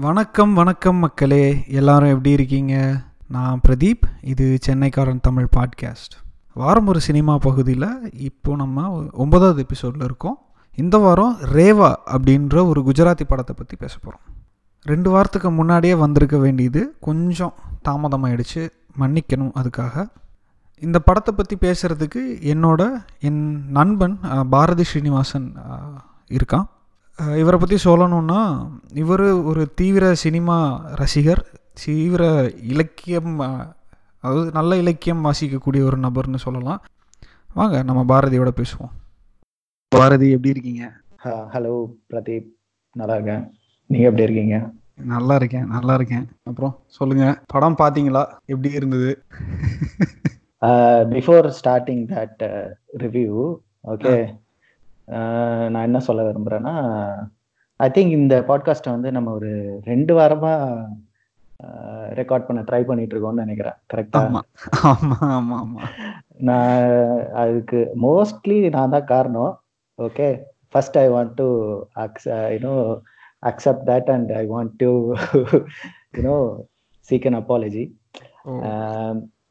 வணக்கம் வணக்கம் மக்களே. எல்லாரும் எப்படி இருக்கீங்க? நான் பிரதீப். இது சென்னைக்காரன் தமிழ் பாட்காஸ்ட். வாரம் ஒரு சினிமா பகுதியில் இப்போ நம்ம ஒன்பதாவது எபிசோடில் இருக்கோம். இந்த வாரம் ரேவா அப்படின்ற ஒரு குஜராத்தி படத்தை பற்றி பேச போகிறோம் ரெண்டு வாரத்துக்கு முன்னாடியே வந்திருக்க வேண்டியது கொஞ்சம் தாமதமாயிடுச்சு. மன்னிக்கணும் அதுக்காக. இந்த படத்தை பற்றி பேசுகிறதுக்கு என்னோட என் நண்பன் பாரதி ஸ்ரீனிவாசன் இருக்கான். இவரை பற்றி சொல்லணுன்னா இவர் ஒரு தீவிர சினிமா ரசிகர் தீவிர இலக்கியம் அதாவது நல்ல இலக்கியம் வாசிக்கக்கூடிய ஒரு நபர்னு சொல்லலாம். வாங்க நம்ம பாரதியோட பேசுவோம். பாரதி எப்படி இருக்கீங்க? ஹலோ பிரதீப். நல்லா இருக்கேன். நீங்க எப்படி இருக்கீங்க? நல்லா இருக்கேன் நல்லா இருக்கேன். அப்புறம் சொல்லுங்க படம் பார்த்தீங்களா எப்படி இருந்தது? Before starting that review okay நான் என்ன சொல்ல விரும்புறேன்னா ஐ திங்க் இந்த பாட்காஸ்ட்டை வந்து நம்ம ஒரு ரெண்டு வாரமா ரெக்கார்ட் பண்ண ட்ரை பண்ணிட்டு இருக்கோம்னு நினைக்கிறேன். கரெக்டா ஆமா. ஆமா ஆமா நான் அதுக்கு மோஸ்ட்லி நான் தான் காரணம். Okay first I want to you know accept that and I want to you know seek an apology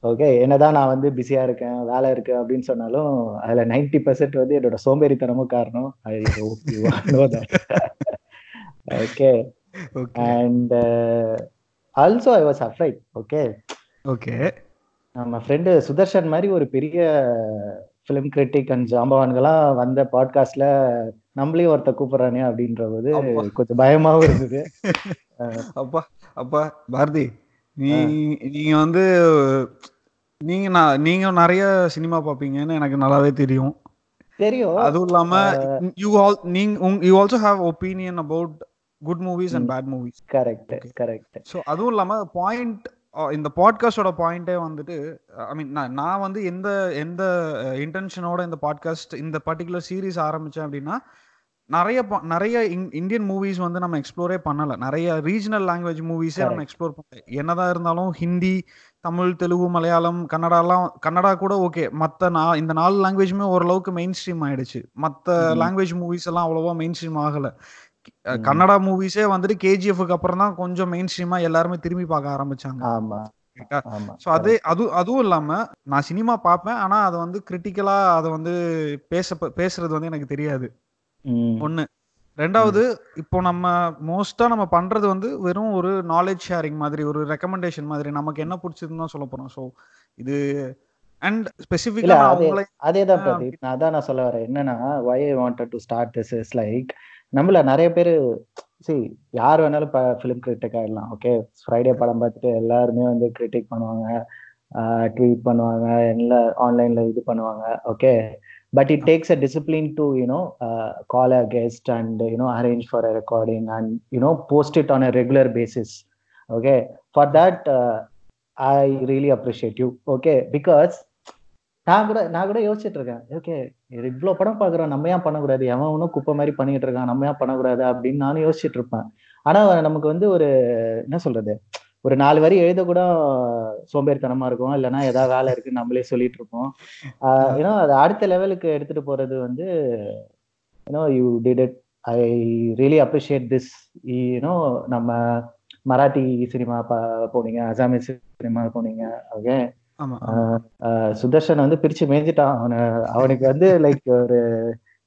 okay என்னதான் நான் வந்து பிஸியா இருக்கேன் வேலை இருக்கு அப்படின்னு சொன்னாலும் அதுல நைன்டி பர்சன்ட் வந்து என்னோட சோம்பேறித்தனமும் காரணம். Okay okay and also I was afraid okay okay நம்ம ஃப்ரெண்டு சுதர்ஷன் மாதிரி ஒரு பெரிய ஃபிலிம் கிரிட்டிக் அண்ட் ஜாம்பவான்களாம் வந்த பாட்காஸ்ட்ல நம்மளையும் ஒருத்த கூப்பிடுறானே அப்படின்ற போது. கொஞ்சம் பயமாவும் இருந்தது. அப்பா அப்பா பாரதி. நீ நீங்க வந்து நீங்க நான் நீங்க நிறைய சினிமா பார்ப்பீங்கன்னு எனக்கு நல்லாவே தெரியும். தெரியும். அதுவும் இல்லாம யூ ஆல் நீங்க you also have opinion about good movies and bad movies correct correct so அதுவும் இல்லாம பாயிண்ட் இந்த பாட்காஸ்டோட பாயிண்டே வந்துட்டு ஐ மீன் நான் நான் வந்து எந்த எந்த இன்டென்ஷனோட இந்த பாட்காஸ்ட் இந்த பர்டிகுலர் சீரிஸ் ஆரம்பிச்சேன் அப்படின்னா நிறைய நிறைய இந்தியன் மூவிஸ் வந்து நம்ம எக்ஸ்ப்ளோரே பண்ணல. நிறைய ரீஜனல் லாங்குவேஜ் மூவிஸே நம்ம எக்ஸ்ப்ளோர் பண்ணல. என்னதான் இருந்தாலும் ஹிந்தி தமிழ் தெலுங்கு மலையாளம் கன்னடாலாம் கன்னடா கூட ஓகே மற்ற நா இந்த நாலு லாங்குவேஜுமே ஓரளவுக்கு மெயின் ஸ்ட்ரீம் ஆயிடுச்சு மற்ற. லாங்குவேஜ் மூவிஸ் எல்லாம் அவ்வளோவா மெயின் ஸ்ட்ரீம் ஆகல. கன்னடா மூவிஸே வந்துட்டு கேஜிஎஃப்க்கு அப்புறம் தான் கொஞ்சம் மெயின் ஸ்ட்ரீமா எல்லாருமே திரும்பி பார்க்க ஆரம்பிச்சாங்க. ஸோ அதே அது அதுவும் இல்லாம நான் சினிமா பார்ப்பேன். ஆனா அதை வந்து கிரிட்டிக்கலா அதை வந்து பேச பேசுறது வந்து எனக்கு தெரியாது. ஒண்ணு. ரெண்டாவது இப்போ நம்ம மோஸ்டா நம்ம பண்றது வந்து வெறும் ஒரு நாலேஜ் ஷேரிங் மாதிரி ஒரு ரெக்கமெண்டேஷன் மாதிரி. நமக்கு என்ன பிடிச்சதுன்னு தான் சொல்ல போறோம். ஸோ இது அண்ட் ஸ்பெசிஃபிக்கா நான் அதே ஆ, பிரதீப். நான் அதான் நான் சொல்ல வரேன். என்னன்னா why I wanted to start this is like நம்மள நிறைய பேர் see யார் வேணாலும் ஃபிலிம் கிரிட்டிக் ஆயிடலாம் ஓகே ஃப்ரைடே படம் பார்த்துட்டு எல்லாருமே வந்து கிரிட்டிக் பண்ணுவாங்க ட்வீட் பண்ணுவாங்க எல்லாம் ஆன்லைன்ல இது பண்ணுவாங்க okay but it takes a discipline to you know call a guest and you know arrange for a recording and you know post it on a regular basis okay for that I really appreciate you okay because நான் கூட நான் கூட யோசிச்சுட்டு இருக்கேன். Okay இவ்வளோ படம் பார்க்குறோம். நம்ம ஏன் பண்ணக்கூடாது? எவன் ஒன்றும் குப்பை மாதிரி பண்ணிக்கிட்டு இருக்கான். நம்ம ஏன் பண்ணக்கூடாது? அப்படின்னு நானும் யோசிச்சுட்டு இருப்பேன். ஆனால் நமக்கு வந்து ஒரு என்ன சொல்றது? ஒரு நாலு வரி எழுத கூட சோம்பேறித்தனமா இருக்கும். இல்லைன்னா ஏதாவது வேலை இருக்கு நம்மளே சொல்லிட்டு இருப்போம். ஏன்னா அது அடுத்த லெவலுக்கு எடுத்துட்டு போறது வந்து you know you did it I really appreciate this you know நம்ம மராட்டி சினிமா போனீங்க அசாமீஸ் சினிமா போனீங்க. ஓகே சுதர்ஷன் வந்து பிரிச்சு மேய்ஞ்சிட்டான். அவனை அவனுக்கு வந்து லைக் ஒரு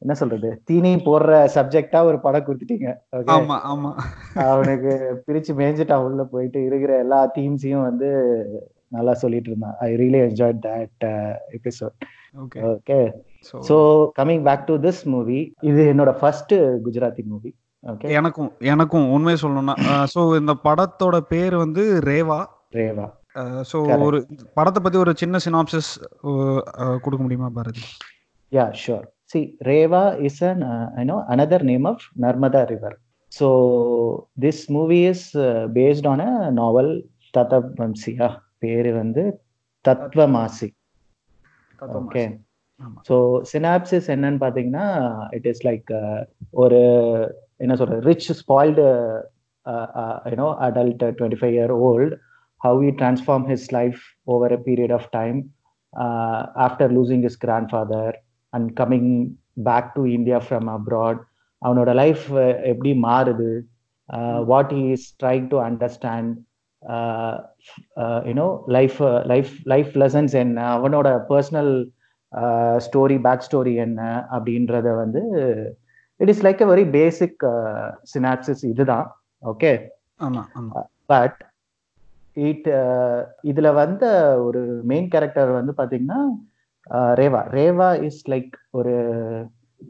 என்ன சொல்றது? தீனி போடுற சப்ஜெக்டா ஒரு படம் கொடுத்துட்டீங்க. ஓகே ஆமா ஆமா. அவனுக்கு பிரிச்சு மேய்ஞ்சிட்டான் உள்ள போயிட்டு இருக்கிற எல்லா தீம்ஸையும் வந்து நல்லா சொல்லிட்டு இருந்தான். I really enjoy that episode okay so so coming back to this movie இது என்னோட ஃபர்ஸ்ட் குஜராத்தி மூவி ஓகே எனக்கும் எனக்கும் உண்மையை சொல்லணும்னா ஸோ இந்த படத்தோட பேர் வந்து ரேவா. ரேவா. So Correct. ஒரு படத்தை பத்தி ஒரு சின்ன சினாப்சிஸ் கொடுக்க முடியுமா Bharathi? Yeah, sure. See, Reva is an uh, I know another name of Narmada River. So this movie is uh, based on a novel Tatavamsiya. பேரு வந்து தத்வமாசி. ஓகே ஆமா. ஸோ சினாப்சிஸ் என்னன்னு பார்த்தீங்கன்னா இட் இஸ் லைக் ஒரு என்ன சொல்றது rich spoiled you know adult twenty five year old how you transform his life over a period of time after losing his grandfather and coming back to India from abroad அவனோட life எப்படி மாறுது? What is trying to understand you know life life life lessons என்ன அவனோட personal story back story என்ன அப்படின்றத வந்து it is like a very basic synopsis இதுதான். Okay but it இதுல வந்த ஒரு மெயின் கேரக்டர் வந்து பாத்தீங்கன்னா ரேவா. ரேவா இஸ் லைக் ஒரு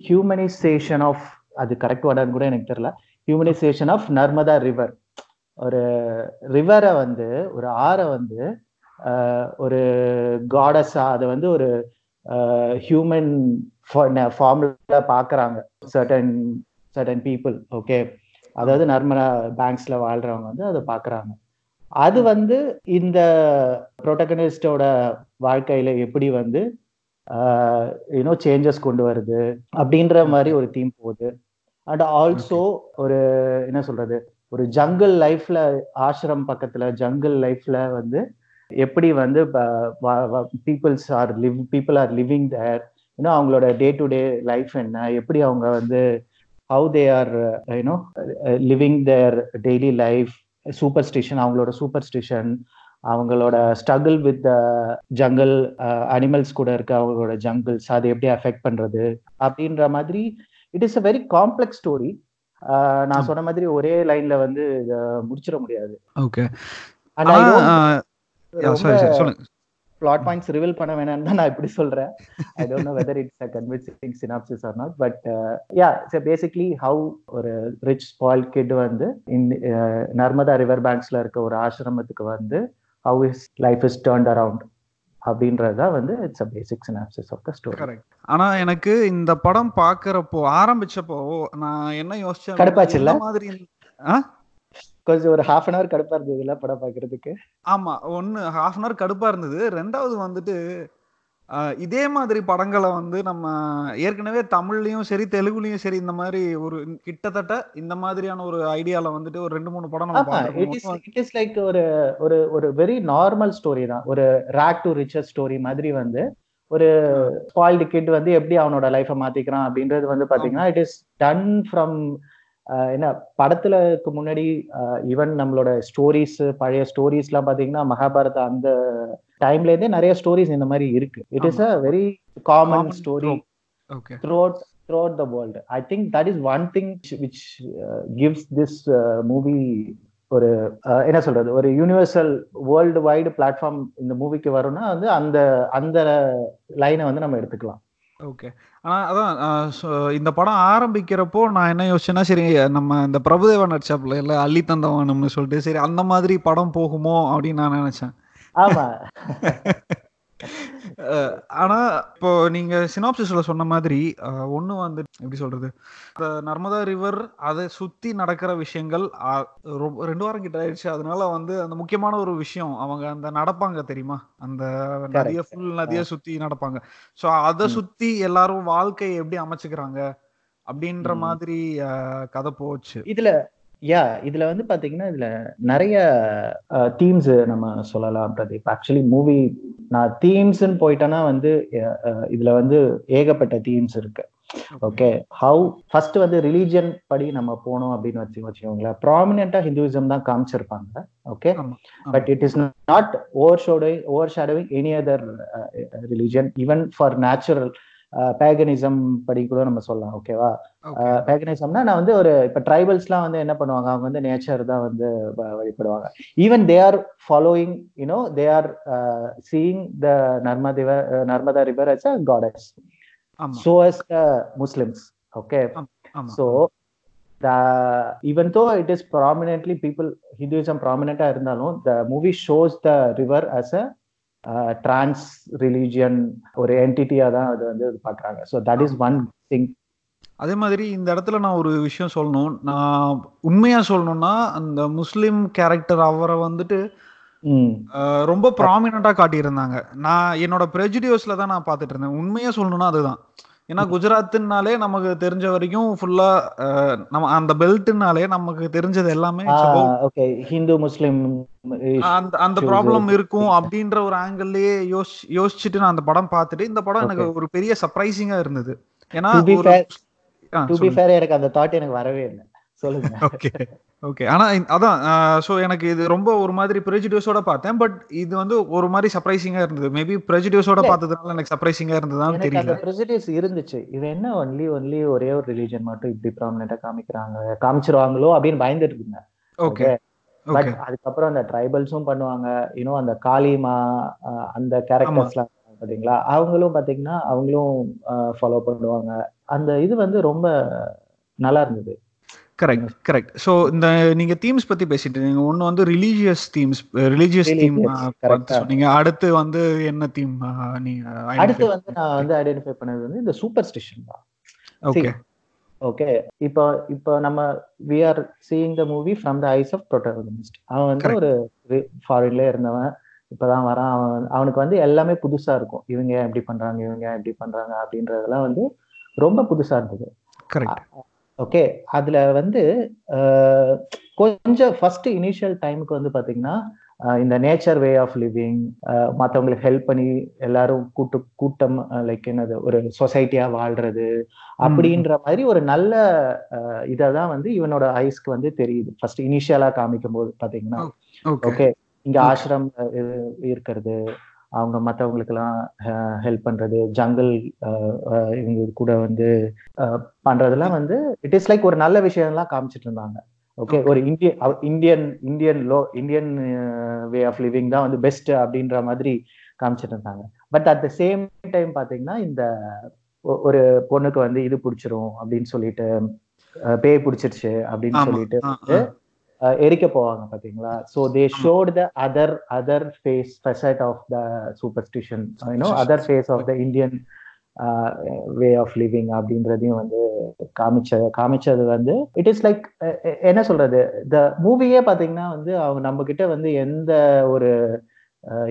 ஹியூமனைசேஷன் ஆஃப் அது கரெக்ட் வேர்டான்னு கூட எனக்கு தெரியல. ஹியூமனைசேஷன் ஆஃப் நர்மதா ரிவர் ஒரு ரிவரை வந்து ஒரு ஆறை வந்து ஒரு காடஸா அதை வந்து ஒரு ஹியூமன் ஃபார்ம்ல பாக்குறாங்க. சர்டன் சர்டன் பீப்புள் ஓகே அதாவது நர்மதா பேங்க்ஸ்ல வாழ்றவங்க வந்து அதை பாக்குறாங்க. அது வந்து இந்த புரோட்டகனிஸ்டோட வாழ்க்கையில எப்படி வந்து யூனோ சேஞ்சஸ் கொண்டு வருது அப்படின்ற மாதிரி ஒரு தீம் போகுது. அண்ட் ஆல்சோ ஒரு என்ன சொல்றது ஒரு ஜங்கிள் லைஃப்ல ஆசிரம் பக்கத்துல ஜங்கிள் லைஃப்ல வந்து எப்படி வந்து peoples are live people are living their you know அவங்களோட டே டு டே லைஃப் என்ன எப்படி அவங்க வந்து how they are you know living their daily life superstition அவங்களோட சூப்பர்ஸ்டிஷன் அவங்களோட ஸ்ட்ரகிள் வித் ஜங்கிள் அனிமல்ஸ் கூட இருக்க அவங்களோட ஜங்கிள்ஸ் அதை எப்படி அஃபெக்ட் பண்றது அப்படின்ற மாதிரி it is a very complex story நான் சொன்ன மாதிரி ஒரே லைன்ல வந்து இத முடிச்சிட முடியாது. ஓகே பிளாட் பாயிண்ட்ஸ் ரிவீல் பண்ண வேணாம்னு தான் நான் இப்படி சொல்றேன். I don't know whether it's a convincing synopsis or not but yeah it's basically how ஒரு ரிச் ஸ்பாயில் கிட் வந்து நர்மதா ரிவர் பேங்க்ஸ்ல இருக்க ஒரு ஆசிரமத்துக்கு வந்து how is life is turned around அப்படின்றதா வந்து it's a basic synopsis of the story ஆனா எனக்கு இந்த படம் பாக்குறப்போ ஆரம்பிச்சப்போ நான் என்ன யோசிச்சேன் கடுப்பாச்சு இல்ல? மாதிரி கொஞ்சம் ஒரு ஹாஃப் அன் அவர் கடுப்பா இருந்தது இல்ல படம் பாக்குறதுக்கு ஆமா ஒன்னு ஹாஃப் அன் அவர் கடுப்பா இருந்தது. ரெண்டாவது வந்துட்டு இதே மாதிரி படங்களை வந்து நம்ம ஏற்கனவே தமிழ்லயும் சரி தெலுங்குலயும் சரி இந்த மாதிரி ஒரு கிட்டத்தட்ட இந்த மாதிரியான ஒரு ஐடியால வந்துட்டு ஒரு ரெண்டு மூணு படம் இட் இஸ் லைக் ஒரு ஒரு ஒரு வெரி நார்மல் ஸ்டோரி தான். ஒரு ரேக் டு ரிச்சர் ஸ்டோரி மாதிரி வந்து. ஒரு ஸ்பாயில்டு கிட் வந்து எப்படி அவனோட லைஃபை மாத்திக்கிறான் அப்படின்றது வந்து பாத்தீங்கன்னா இட் இஸ் டன் ஃப்ரம் என்ன படத்துலக்கு முன்னாடி ஈவன் நம்மளோட ஸ்டோரிஸ் பழைய ஸ்டோரிஸ் எல்லாம் பாத்தீங்கன்னா மகாபாரதா அந்த டைம்ல இருந்தே நிறைய ஸ்டோரிஸ் இந்த மாதிரி இருக்கு. It is a very common story through through the world I think that is one thing which gives this movie ஒரு என்ன சொல்றது? ஒரு யூனிவர்சல் வேர்ல்டு வைடு பிளாட்ஃபார்ம் இந்த மூவிக்கு வரும்னா வந்து அந்த அந்த லைனை வந்து நம்ம எடுத்துக்கலாம். ஓகே ஆனால் அதான் இந்த படம் ஆரம்பிக்கிறப்போ நான் என்ன யோசிச்சேன்னா சரி நம்ம இந்த பிரபுதேவா நடிச்சாப்புல இல்லை அள்ளி தந்தவானம்னு சொல்லிட்டு சரி அந்த மாதிரி படம் போகுமோ அப்படின்னு நான் நினைச்சேன். ஆமா. ஆனா இப்போ நீங்க சினாப்சிஸ்ல சொன்ன மாதிரி ஒண்ணு வந்து எப்படி சொல்றது? நர்மதா ரிவர் அதை சுத்தி நடக்கிற விஷயங்கள் ரெண்டு வாரம் கிட்ட ஆயிடுச்சு. அதனால வந்து அந்த முக்கியமான ஒரு விஷயம் அவங்க அந்த நடப்பாங்க தெரியுமா? அந்த நதிய ஃபுல் நதிய சுத்தி நடப்பாங்க. சோ அதை சுத்தி எல்லாரும் வாழ்க்கையை எப்படி அமைச்சுக்கிறாங்க? அப்படின்ற மாதிரி கதை போச்சு. இதுல யா இதுல வந்து பாத்தீங்கன்னா இதுல நிறைய தீம்ஸ் நம்ம சொல்லலாம் பிரதீப். ஆக்சுவலி மூவி நான் தீம்ஸ்ன்னு போயிட்டேன்னா வந்து இதுல வந்து ஏகப்பட்ட தீம்ஸ் இருக்கு. ஓகே ஹவு ஃபர்ஸ்ட் வந்து ரிலீஜியன் படி நம்ம போனோம் அப்படின்னு வச்சு வச்சுக்கோங்களேன். ப்ராமினெண்டா ஹிந்துவிசம் தான் காமிச்சிருப்பாங்க. Okay but it is not overshadowing overshadowing any other religion even for natural paganism படி கூட நம்ம சொல்லலாம் ஓகேவா பேகனிசம்னா நான் வந்து ஒரு இப்ப ட்ரைபல்ஸ்லாம் வந்து என்ன பண்ணுவாங்க? அவங்க வந்து நேச்சர் தான் வந்து வழிபடுவாங்க. Even they are following you know they are seeing the Narmada Narmada river as a goddess as the muslims okay? so the even though it is prominently people hinduism prominent இருந்தாலும் the movie shows the river as a trans religion ஒரு என்டிட்டியா தான் அது வந்து பாக்குறாங்க so that is one thing அதே மாதிரி இந்த இடத்துல நான் ஒரு விஷயம் சொல்லணும். நான் உண்மையா சொல்லணும்னா அந்த முஸ்லிம் கேரக்டர் அவரை வந்துட்டு ரொம்ப ப்ராமினா காட்டியிருந்தாங்க. நான் என்னோட ப்ரெஜுடியோஸ்ல தான் நான் பார்த்துட்டு இருந்தேன். உண்மையா சொல்லணும்னா அதுதான். ஏன்னா குஜராத்னாலே நமக்கு தெரிஞ்ச வரைக்கும் ஃபுல்லா நம்ம அந்த பெல்ட்னாலே நமக்கு தெரிஞ்சது எல்லாமே ஓகே ஹிந்து முஸ்லிம் அந்த அந்த ப்ராப்ளம் இருக்கும் அப்படின்ற ஒரு ஆங்கிள்லயே யோசி யோசிச்சுட்டு நான் அந்த படம் பார்த்துட்டு இந்த படம் எனக்கு ஒரு பெரிய சர்ப்ரைசிங்கா இருந்தது. ஏன்னா எனக்கு அந்த தாட் எனக்கு வரவே இல்லை. சொல்லுங்க. ஓகே ஓகே ஆனா அதான் ஸோ எனக்கு இது ரொம்ப ஒரு மாதிரி ப்ரெஜிடியூஸோட பார்த்தேன். பட் இது வந்து ஒரு மாதிரி சர்ப்ரைசிங்கா இருந்தது. மேபி ப்ரெஜிடியூஸோட பார்த்ததுனால எனக்கு சர்ப்ரைசிங்கா இருந்ததுதான் தெரியல. அந்த ப்ரெசிடியூஸ் இருந்துச்சு. இது என்ன ஒன்லி ஒன்லி ஒரே ஒரு ரிலீஜன் மட்டும் இப்படி ப்ராமினெண்டா காமிக்கிறாங்க காமிச்சிருவாங்களோ அப்படின்னு பயந்துட்டு இருந்தேன். ஓகே பட் அதுக்கப்புறம் அந்த ட்ரைபல்ஸும் பண்ணுவாங்க. இன்னும் அந்த காளிமா அந்த கேரக்டர்ஸ்லாம் பாத்தீங்களா அவங்களும் பாத்தீங்கன்னா அவங்களும் ஃபாலோ பண்ணுவாங்க. அந்த இது வந்து ரொம்ப நல்லா இருந்தது. கரெக்ட் கரெக்ட் ஸோ இந்த நீங்க தீம்ஸ் பத்தி பேசிட்டு இருந்தீங்க. ஒன்னு வந்து ரிலீஜியஸ் தீம்ஸ் ரிலீஜியஸ் தீம் சொன்னீங்க. அடுத்து வந்து என்ன தீம் நீங்க அடுத்து வந்து நான் வந்து ஐடென்டிஃபை பண்ணது வந்து இந்த சூப்பர் ஸ்டிஷன் தான் ஓகே ஓகே இப்போ இப்போ நம்ம we are seeing the movie from the eyes of protagonist அவன் வந்து ஒரு ஃபாரின்ல இருந்தவன். இப்பதான் வரான். அவன் அவனுக்கு வந்து எல்லாமே புதுசா இருக்கும். இவங்க ஏன் இப்படி பண்றாங்க? இவங்க ஏன் இப்படி பண்றாங்க? அப்படின்றதெல்லாம் வந்து ரொம்ப புதுசா இருந்தது. கரெக்ட் ஓகே அதுல வந்து கொஞ்சம் ஃபர்ஸ்ட் இனிஷியல் டைமுக்கு வந்து பாத்தீங்கன்னா இந்த நேச்சர் வே ஆஃப் லிவிங் மற்றவங்களுக்கு ஹெல்ப் பண்ணி எல்லாரும் கூட்டு கூட்டம் லைக் என்னது ஒரு சொசைட்டியா வாழ்றது அப்படின்ற மாதிரி ஒரு நல்ல இதை தான் வந்து இவனோட ஐஸ்க்கு வந்து தெரியுது. ஃபர்ஸ்ட் இனிஷியலா காமிக்கும் போது பாத்தீங்கன்னா. ஓகே இங்க ஆசிரம் இருக்கிறது. அவங்க மற்றவங்களுக்கெல்லாம் ஹெல்ப் பண்றது ஜங்கிள் இவங்க கூட வந்து அஹ், பண்றதெல்லாம் வந்து இட் இஸ் லைக் ஒரு நல்ல விஷயம்லாம் காமிச்சிட்டு இருந்தாங்க. ஓகே ஒரு இந்திய Indian Indian low Indian way of living தான் வந்து பெஸ்ட் அப்படின்ற மாதிரி காமிச்சிட்டு இருந்தாங்க. But at the same time பாத்தீங்கன்னா இந்த ஒரு பொண்ணுக்கு வந்து இது பிடிச்சிரும் அப்படின்னு சொல்லிட்டு பேய் பிடிச்சிருச்சு அப்படின்னு சொல்லிட்டு எரிக்க போவாங்க பாத்தீங்களா? So they showed the other other face facet of the superstition you know other face of the Indian way of living அப்படின்றதையும் வந்து காமிச்ச காமிச்சது வந்து இட் இஸ் லைக் என்ன சொல்றது? த மூவியே பாத்தீங்கன்னா வந்து அவங்க நம்ம கிட்ட வந்து எந்த ஒரு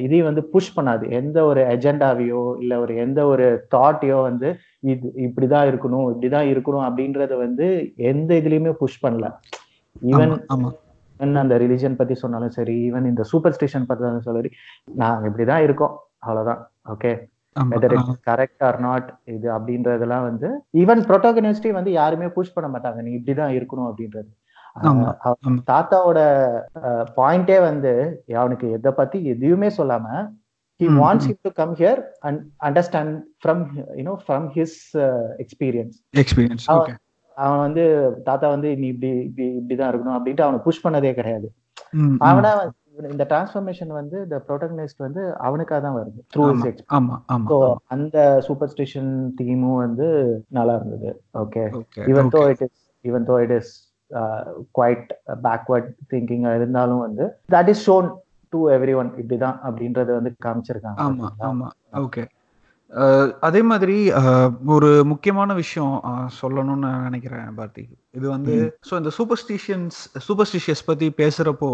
இதையும் வந்து புஷ் பண்ணாது. எந்த ஒரு எஜெண்டாவையோ இல்ல ஒரு எந்த ஒரு தாட்டையோ வந்து இது இப்படிதான் இருக்கணும் இப்படிதான் இருக்கணும் அப்படின்றத வந்து எந்த இதுலயுமே புஷ் பண்ணல. ஈவன் அந்த ரிலிஜன் பத்தி சொன்னாலும் சரி ஈவன் இந்த சூப்பர் ஸ்டேஷன் பத்தி சரி நாங்க இப்படிதான் இருக்கோம். அவ்வளவுதான். Okay whether it's correct or not இது அப்படின்றதெல்லாம் வந்து ஈவன் ப்ரோட்டோகனிஸ்டே வந்து யாருமே புஷ் பண்ண மாட்டாங்க. நீ இப்படிதான் இருக்கணும் அப்படின்றது. தாத்தாவோட பாயிண்டே வந்து அவனுக்கு எதை பத்தி எதையுமே சொல்லாம he ம் wants ம். him to come here and understand from you know from his uh, experience. Experience அவன் வந்து தாத்தா வந்து நீ இப்படி இப்படி இப்படிதான் இருக்கணும் அப்படின்ட்டு அவனை புஷ் பண்ணதே கிடையாது. அவனா இந்த டிரான்ஸ்ஃபர்மேஷன் வந்து இந்த ப்ரோட்டகனிஸ்ட் வந்து அவனுக்காக தான் வருது த்ரூ ஸோ அந்த சூப்பர் ஸ்டேஷன் தீமும் வந்து நல்லா இருந்தது okay even though it is even though it is quite backward thinking இருந்தாலும் வந்து that is shown to everyone இப்படிதான் அப்படின்றத வந்து காமிச்சிருக்காங்க. ஆமா பாத்தீங்களா ஆமா ஓகே அதே மாதிரி ஒரு முக்கியமான விஷயம் சொல்லணும்னு நான் நினைக்கிறேன் பாரதி இது வந்து ஸோ இந்த சூப்பர்ஸ்டிஷியன்ஸ் சூப்பர்ஸ்டிஷியஸ் பத்தி பேசுறப்போ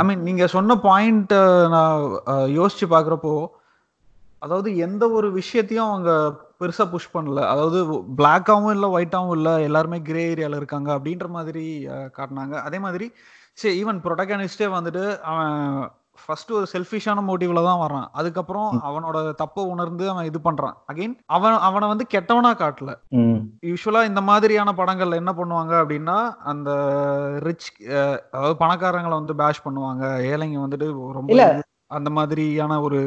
ஐ மீன் நீங்க சொன்ன பாயிண்ட் நான் யோசிச்சு பார்க்குறப்போ அதாவது எந்த ஒரு விஷயத்தையும் அவங்க பெருசா புஷ் பண்ணல. அதாவது பிளாக்காவும் இல்லை ஒயிட்டாவும் இல்லை எல்லாருமே கிரே ஏரியால இருக்காங்க அப்படின்ற மாதிரி காட்டினாங்க. அதே மாதிரி சரி ஈவன் ப்ரொட்டகனிஸ்டே வந்துட்டு அவன் ஃபர்ஸ்ட் ஒரு செல்ஃபிஷான மோட்டிவ்ல தான் வரான் அதுக்கப்புறம் அவனோட தப்பை உணர்ந்து அவன் இது பண்றான். அகைன் அவன் அவனை வந்து கெட்டவனா காட்டல. யூஸ்வலா இந்த மாதிரியான படங்கள்ல என்ன பண்ணுவாங்க அப்படின்னா அந்த ரிச் அதாவது பணக்காரங்களை வந்து பேஷ் பண்ணுவாங்க. ஏழைங்க வந்துட்டு ரொம்ப அந்த மாதிரியான ஒரு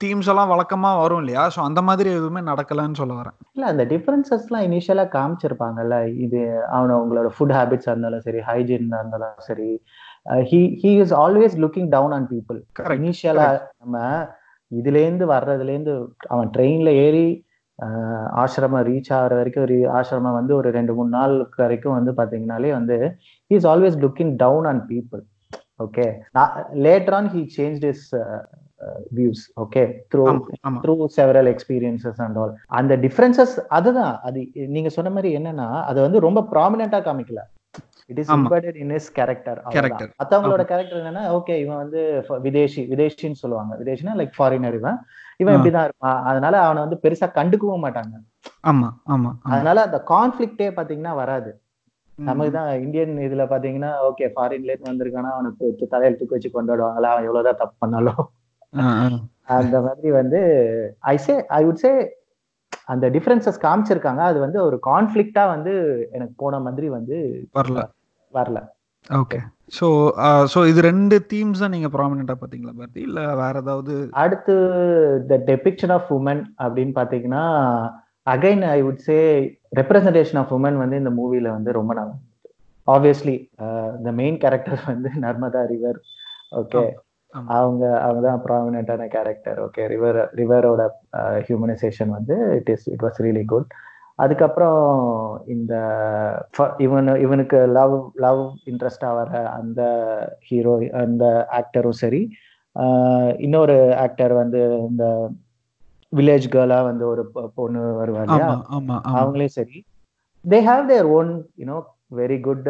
தீம்ஸ் எல்லாம் வழக்கமா வரும் இல்லையா? ஸோ அந்த மாதிரி எதுவுமே நடக்கலன்னு சொல்ல வரேன். இல்ல அந்த டிஃபரன்சஸ்லாம் இனிஷியலா காமிச்சிருப்பாங்கல்ல. இது அவன உங்களோட ஃபுட் ஹேபிட்ஸா இருந்தாலும் சரி ஹைஜீனா இருந்தாலும் சரி he he is always looking down on people இனிஷியலா நம்ம இதுல இருந்து வர்றதுல இருந்து அவன் ட்ரெயின்ல ஏறி ஆஹ், ஆசிரமம் ரீச் ஆகுற வரைக்கும் re- ஆசிரமம் வந்து ஒரு ரெண்டு மூணு நாள் வரைக்கும் வந்து பாத்தீங்கன்னாலே வந்து he is always looking down on people okay later on he change his views okay through through several experiences and all அந்த டிஃபரன்சஸ் அதுதான். அது நீங்க சொன்ன மாதிரி என்னன்னா அது வந்து ரொம்ப ப்ராமினெண்டா காமிக்கல. It is imparted in his character மத்தவங்களோட கேரக்டர் என்னன்னா ஓகே இவன் வந்து விதேஷி விதேஷின்னு சொல்லுவாங்க. விதேஷினா லைக் ஃபாரினர் இவன். இவன் இப்படிதான் இருப்பான். அதனால அவனை வந்து பெருசா கண்டுக்கவும் மாட்டாங்க. ஆமா ஆமா அதனால அந்த கான்ஃபிளிக்டே பாத்தீங்கன்னா வராது. நமக்கு தான் இந்தியன் இதுல பாத்தீங்கன்னா ஓகே ஃபாரின்ல இருந்து வந்திருக்கானா அவனை தூக்கி தலையில தூக்கி வச்சு கொண்டாடுவாங்களா அவன் எவ்வளவுதான் தப்பு பண்ணாலும். அந்த மாதிரி வந்து ஐ சே ஐ வுட் சே அந்த டிஃபரன்சஸ் காமிச்சிருக்காங்க. அது வந்து ஒரு கான்ஃபிளிக்டா வந்து எனக்கு போன மாதிரி வந்து வரல. வரல. ஓகே ஸோ ஸோ இது ரெண்டு தீம்ஸ் தான் நீங்க ப்ராமினெண்டா பாத்தீங்களா பாரதி? இல்ல வேற ஏதாவது? அடுத்து த டெபிக்ஷன் ஆஃப் உமன் அப்படின்னு பாத்தீங்கன்னா again I would say representation of women வந்து இந்த மூவில வந்து ரொம்ப நல்லா ஆப்வியஸ்லி த மெயின் கேரக்டர் வந்து நர்மதா ரிவர். ஓகே. அவங்க அவங்க தான் ப்ராமினென்டான கேரக்டர் ஓகே ரிவர் ரிவரோட ஹியூமனைசேஷன் வந்து it is it was really good அதுக்கப்புறம் இந்த இவனு இவனுக்கு லவ் லவ் இன்ட்ரெஸ்ட் வர அந்த ஹீரோ அந்த ஆக்டரும் சரி. இன்னொரு ஆக்டர் வந்து இந்த வில்லேஜ் கேர்லா வந்து ஒரு பொண்ணு வருவா இல்லையா? ஆமா ஆமா ஆமா. அவங்களே சரி. They have their own you know very good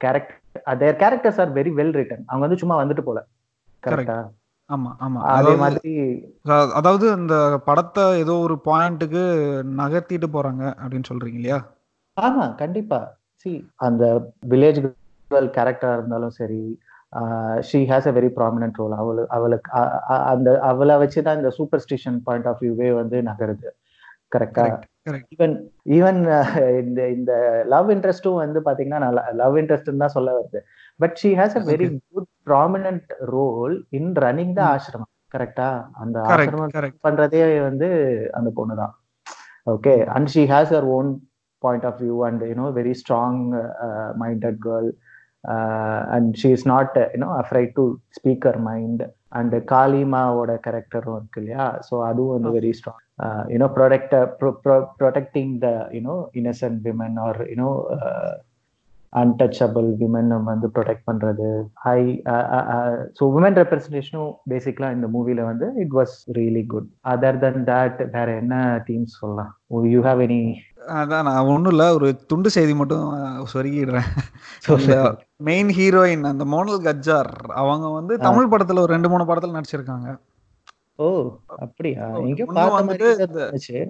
character their characters are very well written அவங்க வந்து சும்மா வந்துட்டு போல. கரெக்டா ஆமா ஆமா. அதே மாதிரி அதாவது இந்த படத்தை ஏதோ ஒரு பாயிண்ட்டுக்கு நகர்த்திட்டு போறாங்க அப்படின்னு சொல்றீங்க இல்லையா? ஆமா கண்டிப்பா. சி அந்த வில்லேஜ் கேர்ள் கேரக்டரா இருந்தாலும் சரி she has a very prominent role அவளு அவளுக்கு அந்த அவளை வச்சுதான் இந்த சூப்பர்ஸ்டிஷன் பாயிண்ட் ஆஃப் வியூவே வந்து நகருது. கரெக்டா ஈவன் ஈவன் இந்த இந்த லவ் இன்ட்ரெஸ்ட்டும் வந்து பாத்தீங்கன்னா நான் லவ் இன்ட்ரெஸ்ட் தான் சொல்ல வருது. But she has a very good prominent role in running the. ஆசிரமம் கரெக்டா அந்த ஆசிரமம் பண்றதே வந்து அந்த பொண்ணு தான். Okay and she has her own point of view and you know very strong minded girl and she is not you know afraid to speak her mind and காளிமாவோட கேரக்டரும் இருக்கு இல்லையா? ஸோ அதுவும் வந்து very strong you know protect protecting the you know innocent women or you know untouchable women நம்ம வந்து protect பண்றது. High so woman ரெப்ரஸன்டேஷனும் பேசிக்கலா இந்த மூவில வந்து it was really good other than that வேற என்ன டீம்ஸ் சொல்லலாம்? யூ ஹாவ் எனி அதான் நான் ஒண்ணும் இல்ல ஒரு துண்டு செய்தி மட்டும் சொருகிடுறேன். மெயின் ஹீரோயின் அந்த மோனல் கஜ்ஜார் அவங்க வந்து தமிழ் படத்துல ஒரு ரெண்டு மூணு படத்துல நடிச்சிருக்காங்க. ஓ அப்படியா? எங்கேயோ பார்த்த மாதிரி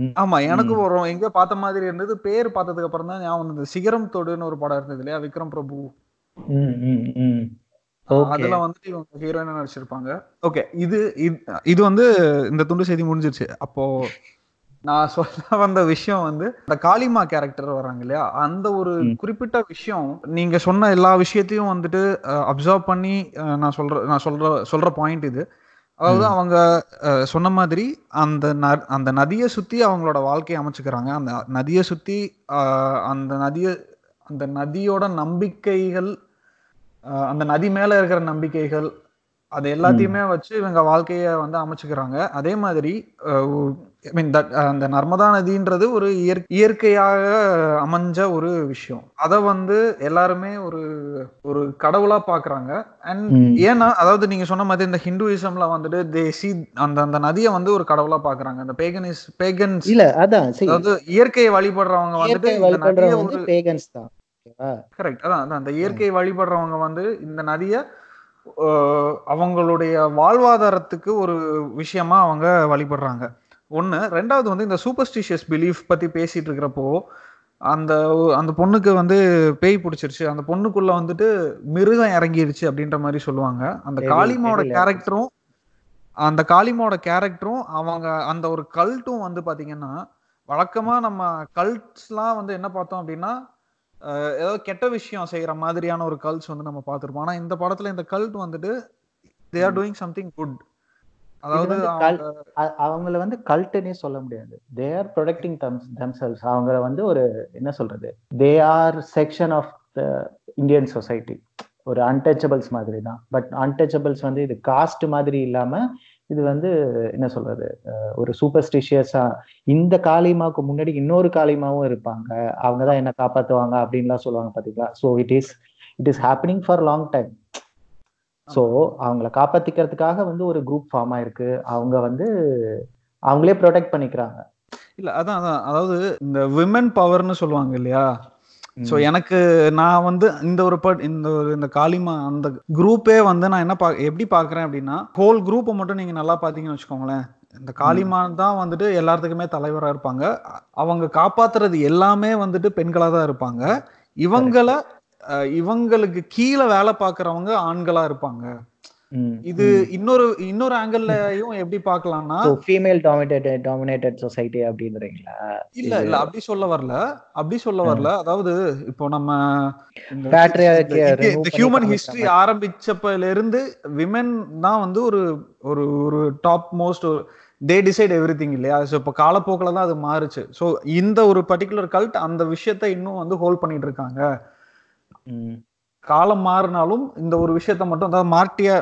ஆமா எனக்கு ம். ஒரு எங்க பார்த்த மாதிரி இருந்தது. பேர் பார்த்ததுக்கு அப்புறம் தான் ஞாபகம் வந்தது. சிகரம் தொடுன்னு ஒரு படம் இருந்தது இல்லையா? விக்ரம் பிரபு. அதுல வந்துட்டு இவங்க ஹீரோயினா நடிச்சிருப்பாங்க. ஓகே இது இது- வந்து இந்த துண்டு செய்தி முடிஞ்சிருச்சு. அப்போ நான் சொல்ல வந்த விஷயம் வந்து இந்த காளிமா கேரக்டர் வராங்க இல்லையா? அந்த ஒரு. குறிப்பிட்ட விஷயம் நீங்க சொன்ன எல்லா விஷயத்தையும் வந்துட்டு அப்சர்வ் பண்ணி நான் சொல்ற நான் சொல்ற சொல்ற பாயிண்ட் இது. அதாவது. அவங்க சொன்ன மாதிரி அந்த அந்த நதியை சுத்தி அவங்களோட வாழ்க்கையை அமைச்சுக்கிறாங்க. அந்த நதியை சுத்தி அந்த நதியை அந்த நதியோட நம்பிக்கைகள் அந்த நதி மேல இருக்கிற நம்பிக்கைகள் அது எல்லாத்தையுமே வச்சு இவங்க வாழ்க்கைய வந்து அமைச்சுக்கிறாங்க. அதே மாதிரி ஐ மீன் அந்த நர்மதா நதின்றது ஒரு இயற் இயற்கையாக அமைஞ்ச ஒரு விஷயம். அதை வந்து எல்லாருமே ஒரு ஒரு கடவுளா பாக்குறாங்க. அண்ட். ஏன்னா அதாவது நீங்க சொன்ன மாதிரி இந்த ஹிந்துயிசம்ல வந்துட்டு தேசி அந்த அந்த நதியை வந்து ஒரு கடவுளா பாக்குறாங்க. அந்த பேகனிஸ் பேகன்ஸ் இல்ல அதான் அதாவது இயற்கையை வழிபடுறவங்க வந்துட்டு பேகன்ஸ் தான். கரெக்ட் அதான் அதான். அந்த இயற்கையை வழிபடுறவங்க வந்து இந்த நதியை அவங்களுடைய வாழ்வாதாரத்துக்கு ஒரு விஷயமா அவங்க வழிபடுறாங்க. ஒன்று ரெண்டாவது வந்து இந்த சூப்பர்ஸ்டிஷியஸ் பிலீஃப் பத்தி பேசிட்டு இருக்கிறப்போ அந்த அந்த பொண்ணுக்கு வந்து பேய் பிடிச்சிருச்சு. அந்த பொண்ணுக்குள்ள வந்துட்டு மிருகம் இறங்கிருச்சு அப்படின்ற மாதிரி சொல்லுவாங்க. அந்த காளிமாவோட கேரக்டரும் அந்த காளிமாவோட கேரக்டரும் அவங்க அந்த ஒரு கல்ட்டும் வந்து பாத்தீங்கன்னா வழக்கமா நம்ம கல்ட்ஸ்லாம் வந்து என்ன பார்த்தோம் அப்படின்னா ஏதோ கெட்ட விஷயம் செய்யற மாதிரியான ஒரு கல்ட்ஸ் வந்து நம்ம பார்த்திருப்போம். ஆனா இந்த படத்துல இந்த கல்ட் வந்துட்டு they are doing something good அதாவது அவங்கள வந்து கல்ட்டுன்னே சொல்ல முடியாது. தே ஆர் ப்ரொடெக்டிங் தம்செல்ஸ் அவங்கள வந்து ஒரு என்ன சொல்றது? They are section of the Indian society ஒரு அன்டச்சபிள்ஸ் மாதிரி தான். பட் அன்டச்சபிள்ஸ் வந்து இது காஸ்ட் மாதிரி இல்லாம இது வந்து என்ன சொல்றது? ஒரு சூப்பர்ஸ்டிஷியஸா இந்த காளிமாவுக்கு முன்னாடி இன்னொரு காளிமாவும் இருப்பாங்க. அவங்க தான் என்ன காப்பாத்துவாங்க அப்படின்லாம் சொல்லுவாங்க பாத்தீங்களா? So it is it is happening for long time so அவங்கள காப்பாத்திக்கிறதுக்காக வந்து ஒரு குரூப் ஃபார்ம் ஆயிருக்கு. அவங்க வந்து அவங்களே ப்ரொடெக்ட் பண்ணிக்கிறாங்க. இல்ல அதான் அதான். அதாவது இந்த விமன் பவர்னு சொல்லுவாங்க இல்லையா? சோ எனக்கு நான் வந்து இந்த ஒரு பட் இந்த ஒரு இந்த காளிமா அந்த குரூப்பே வந்து நான் என்ன பா எப்படி பாக்குறேன் அப்படின்னா ஹோல் குரூப்பை மட்டும் நீங்க நல்லா பாத்தீங்கன்னு வச்சுக்கோங்களேன். இந்த காளிமான் தான் வந்துட்டு எல்லாத்துக்குமே தலைவரா இருப்பாங்க. அவங்க காப்பாத்துறது எல்லாமே வந்துட்டு பெண்களா தான் இருப்பாங்க. இவங்கள இவங்களுக்கு கீழே வேலை பார்க்கறவங்க ஆண்களா இருப்பாங்க. இது. இன்னொரு இன்னொரு ஆங்கிள்லயும் எப்படி பார்க்கலாம்னா ஃபீமேல் டாமினேட்டட் டாமினேட்டட் சொசைட்டி அப்படின்றீங்களா? இல்ல இல்ல அப்படி சொல்ல வரல. அப்படி சொல்ல வரல. அதாவது இப்போ நம்ம இந்த ஹியூமன் ஹிஸ்டரி. ஆரம்பிச்சப்பல இருந்து விமென் தான் வந்து ஒரு ஒரு ஒரு top most they decide everything இல்லையா? ஸோ இப்போ காலப்போக்கில் தான் அது மாறுச்சு. ஸோ இந்த ஒரு பர்டிகுலர் கல்ட் அந்த விஷயத்த இன்னும் வந்து ஹோல்ட் பண்ணிட்டு இருக்காங்க. காலம் மாறினாலும் இந்த ஒரு விஷயத்த மட்டும் அதாவது மார்டியா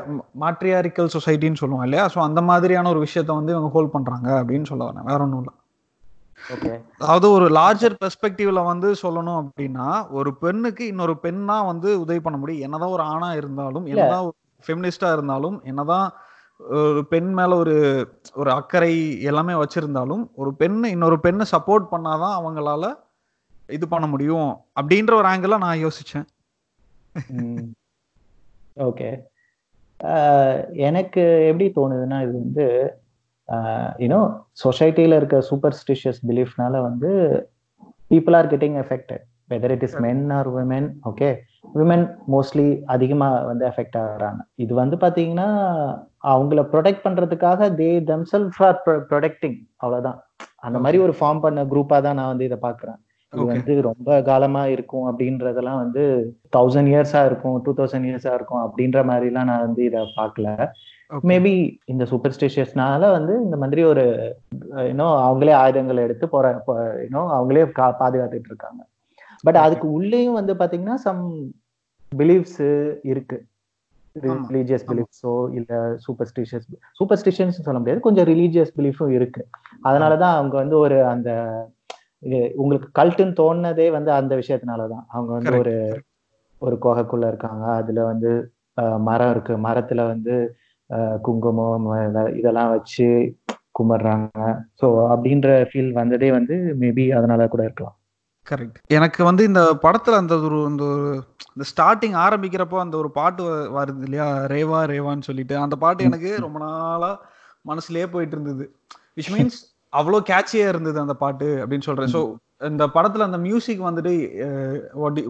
மாட்ரியாரிக்கல் சொசைட்டின்னு சொல்லுவோம் இல்லையா? ஸோ அந்த மாதிரியான ஒரு விஷயத்த வந்து இவங்க ஹோல்ட் பண்றாங்க அப்படின்னு சொல்ல வரேன். வேற ஒன்றும் இல்லை. அதாவது ஒரு லார்ஜர் பெர்ஸ்பெக்டிவ்ல வந்து சொல்லணும் அப்படின்னா ஒரு பெண்ணுக்கு இன்னொரு பெண்ணா வந்து உதவி பண்ண முடியும். என்னதான் ஒரு ஆணா இருந்தாலும். என்னதான் ஃபெமினிஸ்டா இருந்தாலும் என்னதான் ஒரு பெண் மேல ஒரு ஒரு அக்கறை எல்லாமே வச்சிருந்தாலும் ஒரு பெண்ணு இன்னொரு பெண்ணை சப்போர்ட் பண்ணாதான் அவங்களால இது பண்ண முடியும் அப்படின்ற ஒரு ஆங்கிள் நான் யோசிச்சேன். ஓகே எனக்கு எப்படி தோணுதுன்னா இது வந்து யூனோ சொசைட்டியில் இருக்க சூப்பர்ஸ்டிஷியஸ் பிலீஃப்னால வந்து people are getting affected whether it is men or women okay women mostly அதிகமாக வந்து எஃபெக்ட் ஆகுறாங்க. இது வந்து பார்த்தீங்கன்னா அவங்கள ப்ரொடெக்ட் பண்ணுறதுக்காக தே தம்செல்ஃப் ஆர் ப்ரொடெக்டிங் அவ்வளோதான் அந்த மாதிரி ஒரு ஃபார்ம் பண்ண குரூப்பாக தான் நான் வந்து இதை பார்க்குறேன் இது. வந்து ரொம்ப காலமா இருக்கும் அப்படின்றதெல்லாம் வந்து தௌசண்ட் இயர்ஸா இருக்கும் டூ தௌசண்ட் இயர்ஸா இருக்கும் அப்படின்ற மாதிரிலாம் நான் வந்து இதை பார்க்கல Okay. மேபி இந்த சூப்பர்ஸ்டிஷியஸ்னால வந்து இந்த மாதிரி ஒரு இன்னும் அவங்களே ஆயுதங்கள் எடுத்து போற இன்னும் அவங்களே கா- பாதுகாத்துட்டு இருக்காங்க பட். அதுக்கு உள்ளேயும் வந்து பாத்தீங்கன்னா சம் பிலீவ்ஸ் இருக்கு. ரிலீஜியஸ். பிலீஃப்ஸோ இல்ல சூப்பர்ஸ்டிஷியஸ் சூப்பர்ஸ்டிஷன்ஸ் சொல்ல முடியாது கொஞ்சம் ரிலீஜியஸ் பிலீஃபும் இருக்கு அதனாலதான் அவங்க வந்து ஒரு அந்த உங்களுக்கு கல்ட்டுன்னு தோணுனதே வந்து அந்த விஷயத்தினாலதான். அவங்க வந்து ஒரு ஒரு குகைக்குள்ள இருக்காங்க. அதுல வந்து மரம் இருக்கு. மரத்துல வந்து குங்குமம் இத- இதெல்லாம் வச்சு கும்பிடுறாங்க. ஸோ அப்படின்ற ஃபீல் வந்ததே வந்து மேபி அதனால கூட இருக்கலாம். கரெக்ட் எனக்கு வந்து இந்த படத்துல அந்த ஒரு இந்த ஒரு இந்த ஸ்டார்டிங் ஆரம்பிக்கிறப்போ அந்த ஒரு பாட்டு வருது இல்லையா? ரேவா ரேவான்னு சொல்லிட்டு. அந்த பாட்டு எனக்கு ரொம்ப நாளா மனசுலயே போயிட்டு இருந்தது. விச் மீன்ஸ் அவ்வளோ கேட்சியா இருந்தது அந்த பாட்டு அப்படின்னு சொல்றேன். ஸோ இந்த படத்துல அந்த மியூசிக் வந்துட்டு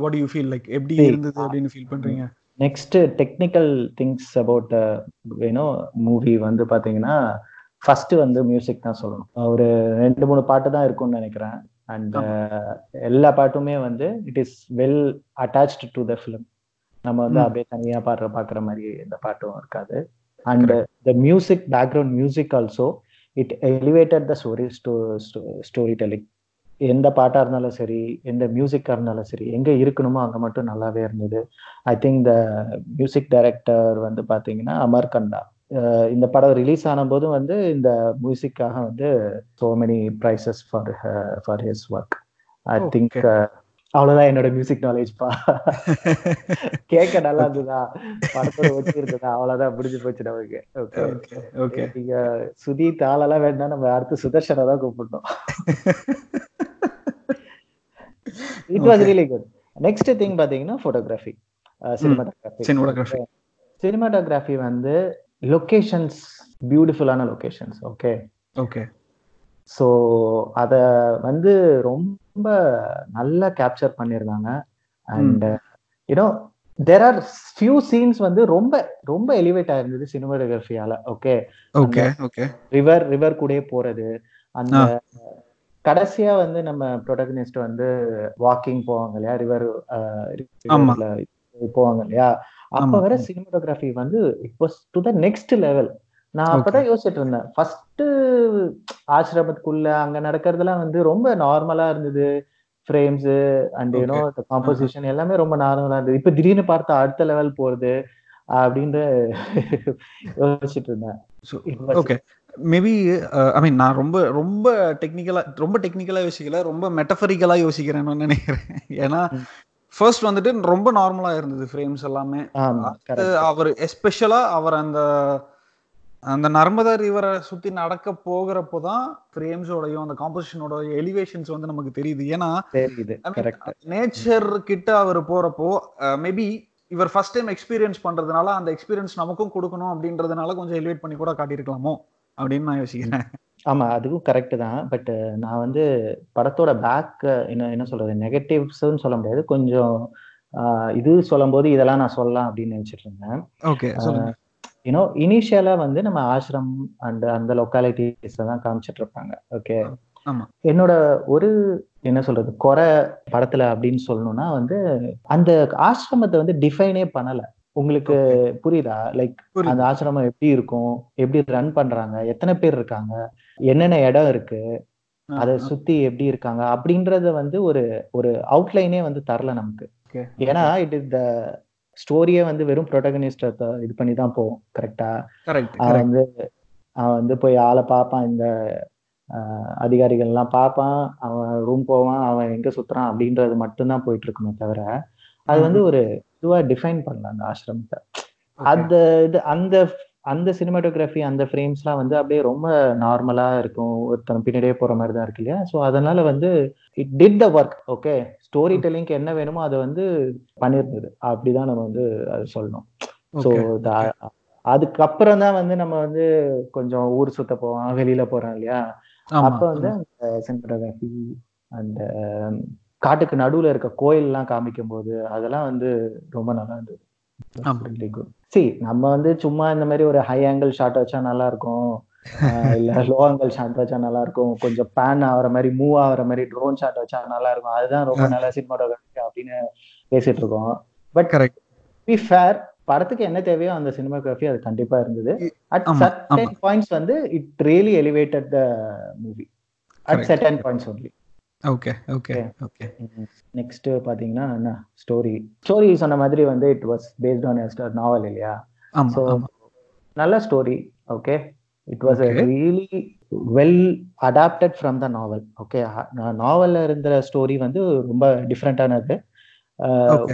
வாட் யூ ஃபீல் லைக் எப்படி இருந்தது அப்படின்னு ஃபீல் பண்றீங்க? Next technical things about you know movie வந்து பாத்தீங்கன்னா ஃபர்ஸ்ட் வந்து மியூசிக் தான் சொல்லணும். ஒரு ரெண்டு மூணு பாட்டு தான் இருக்கும்னு நினைக்கிறேன். அண்ட் எல்லா பாட்டுமே வந்து it is well attached to the film நம்ம வந்து. அப்படியே தனியா பாடுற பாக்குற மாதிரி எந்த பாட்டும் இருக்காது. And the music background music also it elevated the story story telling எந்த பாட்டா இருந்தாலும் சரி எந்த மியூசிக்கா இருந்தாலும் சரி எங்க இருக்கணுமோ அங்க மட்டும் நல்லாவே இருந்தது. I think the music director வந்து பாத்தீங்கன்னா அமர் கண்டா அஹ் இந்த படம் ரிலீஸ் ஆன போதும் வந்து இந்த மியூசிக்காக வந்து so many prizes for for his work I think. அவ்வளவுதான் என்னோட மியூசிக் நாலேஜ் பா. கேட்க நல்லா இருந்ததா? படத்தோட ஒட்டி இருந்ததா? அவ்வளவுதான் முடிஞ்சு போச்சு நமக்கு. ஓகே ஓகே ஓகே நீங்க சுதி தாளெல்லாம் வேண்டாம் நம்ம அடுத்து சுதர்ஷனை தான் கூப்பிடணும். It was. Really good next thing பாத்தீங்கன்னா போட்டோகிராஃபி சினிமாட்டோகிராஃபி. சினிமாட்டோகிராஃபி வந்து லொகேஷன்ஸ் பியூட்டிஃபுல்லான லொகேஷன்ஸ் ஓகே ஓகே ஸோ அதை வந்து ரொம்ப நல்லா கேப்சர் பண்ணியிருந்தாங்க and you know there are few scenes வந்து ரொம்ப ரொம்ப எலிவேட் ஆயிருந்தது சினிமாட்டோகிராஃபியால okay okay okay river river கூடயே போறது. அந்த கடைசியா வந்து நம்ம ப்ரொடகனிஸ்ட் வந்து வாக்கிங் போவாங்க இல்லையா? ரிவர். போவாங்க இல்லையா? அப்ப. வர சினிமாட்டோகிராஃபி வந்து it was to the next level நான் அப்பதான் யோசிச்சுட்டு இருந்தேன். ஃபர்ஸ்ட் ஆசிரமத்துக்குள்ள அங்க நடக்கிறதுலாம் வந்து ரொம்ப நார்மலா இருந்தது. ஃப்ரேம்ஸ் அண்ட் யூனோ காம்போசிஷன் எல்லாமே ரொம்ப நார்மலா இருந்தது. இப்ப திடீர்னு பார்த்தா அடுத்த லெவல் போறது அப்படின்ற யோசிச்சுட்டு இருந்தேன். ஓகே மேபி ஐ மீன் நான் ரொம்ப ரொம்ப டெக்னிக்கலா ரொம்ப டெக்னிக்கலா யோசிக்கல ரொம்ப மெட்டபரிக்கலா யோசிக்கிறேன்னு நினைக்கிறேன். ஏன்னா. ஃபர்ஸ்ட் வந்துட்டு ரொம்ப நார்மலா இருந்தது ஃப்ரேம்ஸ் எல்லாமே. அவர் எஸ்பெஷலா அவர் அந்த அந்த நர்மதா ரிவரை சுத்தி நடக்க போகிறப்போ தான் ஃப்ரேம்ஸோடையும் அந்த காம்போசிஷனோட எலிவேஷன்ஸ் வந்து நமக்கு தெரியுது. ஏன்னா நேச்சர் கிட்ட அவர் போறப்போ மேபி இவர் ஃபர்ஸ்ட் டைம் எக்ஸ்பீரியன்ஸ் பண்றதுனால அந்த எக்ஸ்பீரியன்ஸ் நமக்கும் கொடுக்கணும் அப்படின்றதுனால கொஞ்சம் எலிவேட் பண்ணி கூட காட்டியிருக்கலாமோ அப்படின்னு நான் யோசிக்கிறேன். ஆமா அதுவும் கரெக்ட் தான். பட் நான் வந்து படத்தோட பேக் என்ன என்ன சொல்றது நெகட்டிவ்ஸ்னு சொல்ல முடியாது. கொஞ்சம் இது சொல்லும்போது இதெல்லாம் நான் சொல்லலாம் அப்படின்னு நினைச்சிட்டு இருந்தேன். ஓகே சொல்லுங்க. யூனோ இனிஷியலா வந்து நம்ம ஆசிரம் அண்ட் அந்த லொக்காலிட்டிஸ்ல தான் காமிச்சிட்டு இருப்பாங்க. ஓகே. என்னோட ஒரு என்ன சொல்றது குறை படத்துல அப்படின்னு சொல்லணும்னா வந்து அந்த ஆசிரமத்தை வந்து டிஃபைனே பண்ணல. உங்களுக்கு புரியுதா? லைக். அந்த ஆசிரமம் எப்படி இருக்கும்? எப்படி ரன் பண்றாங்க? எத்தனை பேர் இருக்காங்க? என்னென்ன இடம் இருக்கு? அதை சுத்தி எப்படி இருக்காங்க? அப்படின்றத வந்து ஒரு ஒரு அவுட்லைனே வந்து தரல நமக்கு. ஏன்னா இட் இஸ் த ஸ்டோரியே வந்து வெறும் ப்ரொட்டகனிஸ்ட இது பண்ணி தான் போகும் கரெக்டா அவன். வந்து அவன் வந்து போய் ஆளை பார்ப்பான் இந்த அதிகாரிகள் எல்லாம் பார்ப்பான் அவன் ரூம் போவான் அவன் எங்க சுத்துறான் அப்படின்றது மட்டும்தான் போயிட்டு இருக்குமே தவிர அது வந்து ஒரு இதுவா டிஃபைன் பண்ணல அந்த ஆசிரமத்தை. அந்த இது அந்த அந்த சினிமாட்டோகிராஃபி அந்த ஃப்ரேம்ஸ்லாம் வந்து அப்படியே ரொம்ப நார்மலா இருக்கும். ஒருத்தன் பின்னாடியே போற மாதிரி தான் இருக்கு இல்லையா? ஸோ அதனால வந்து it did the work okay story டெல்லிங்க்கு என்ன வேணுமோ அதை வந்து பண்ணியிருந்தது அப்படிதான் நம்ம வந்து அது சொல்லணும். ஸோ அதுக்கப்புறம் தான் வந்து நம்ம வந்து கொஞ்சம் ஊர் சுத்த போவோம் வெளியில போறோம் இல்லையா? அப்ப வந்து. அந்த சினிமாட்டோகிராஃபி அந்த காட்டுக்கு நடுவுல இருக்க கோயில் எல்லாம் காமிக்கும் போது அதெல்லாம் வந்து ரொம்ப நல்லா இருந்தது. See நம்ம வந்து சும்மா இந்த மாதிரி ஒரு ஹை ஆங்கிள் ஷாட் வச்சா நல்லா இருக்கும். இல்ல லோ ஆங்கிள் ஷாட் வச்சா நல்லா இருக்கும் கொஞ்சம் பேன் ஆகுற மாதிரி மூவ் ஆகுற மாதிரி ட்ரோன் ஷாட் வச்சா நல்லா இருக்கும் அதுதான் ரொம்ப நல்ல சினிமாட்டோகிராஃபி அப்படின்னு பேசிட்டு இருக்கோம் பட் Correct. பி ஃபேர் படத்துக்கு என்ன தேவையோ அந்த சினிமாகிராஃபி அது கண்டிப்பா இருந்தது. அட் சர்டன் பாயிண்ட்ஸ் வந்து it really elevated the movie at. Certain points only okay okay okay next பாத்தீங்கன்னா என்ன? ஸ்டோரி ஸ்டோரி சொன்ன மாதிரி வந்து it was based on novel இல்லையா? ஸோ நல்ல story okay it was. Really well adapted from the novel okay நாவல்ல இருந்த story வந்து ரொம்ப டிஃப்ரெண்டானது.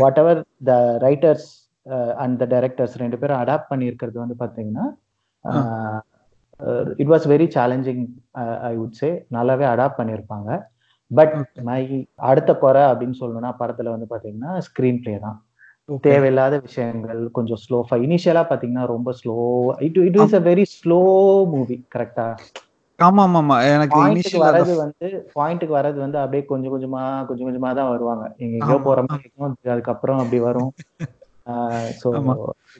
Whatever the writers and the directors ரெண்டு பேரும் அடாப்ட் பண்ணியிருக்கிறது வந்து பார்த்தீங்கன்னா it was very challenging I would say நல்லாவே அடாப்ட் பண்ணியிருப்பாங்க பட். மை அடுத்த குறை அப்படின்னு சொல்லணும்னா படத்துல வந்து பாத்தீங்கன்னா ஸ்கிரீன் பிளே தான். தேவையில்லாத விஷயங்கள் கொஞ்சம் ஸ்லோஃபா இனிஷியலா பாத்தீங்கன்னா ரொம்ப slow it it is a very slow movie கரெக்டா ஆமா ஆமா ஆமா எனக்கு இனிஷியல் வரது வந்து பாயிண்ட்டுக்கு வரது வந்து அப்படியே கொஞ்சம் கொஞ்சமா கொஞ்சம் கொஞ்சமா தான் வருவாங்க. எங்க எங்கேயோ ஆமா, போற மாதிரி இருக்கும் அதுக்கப்புறம் அப்படி வரும்.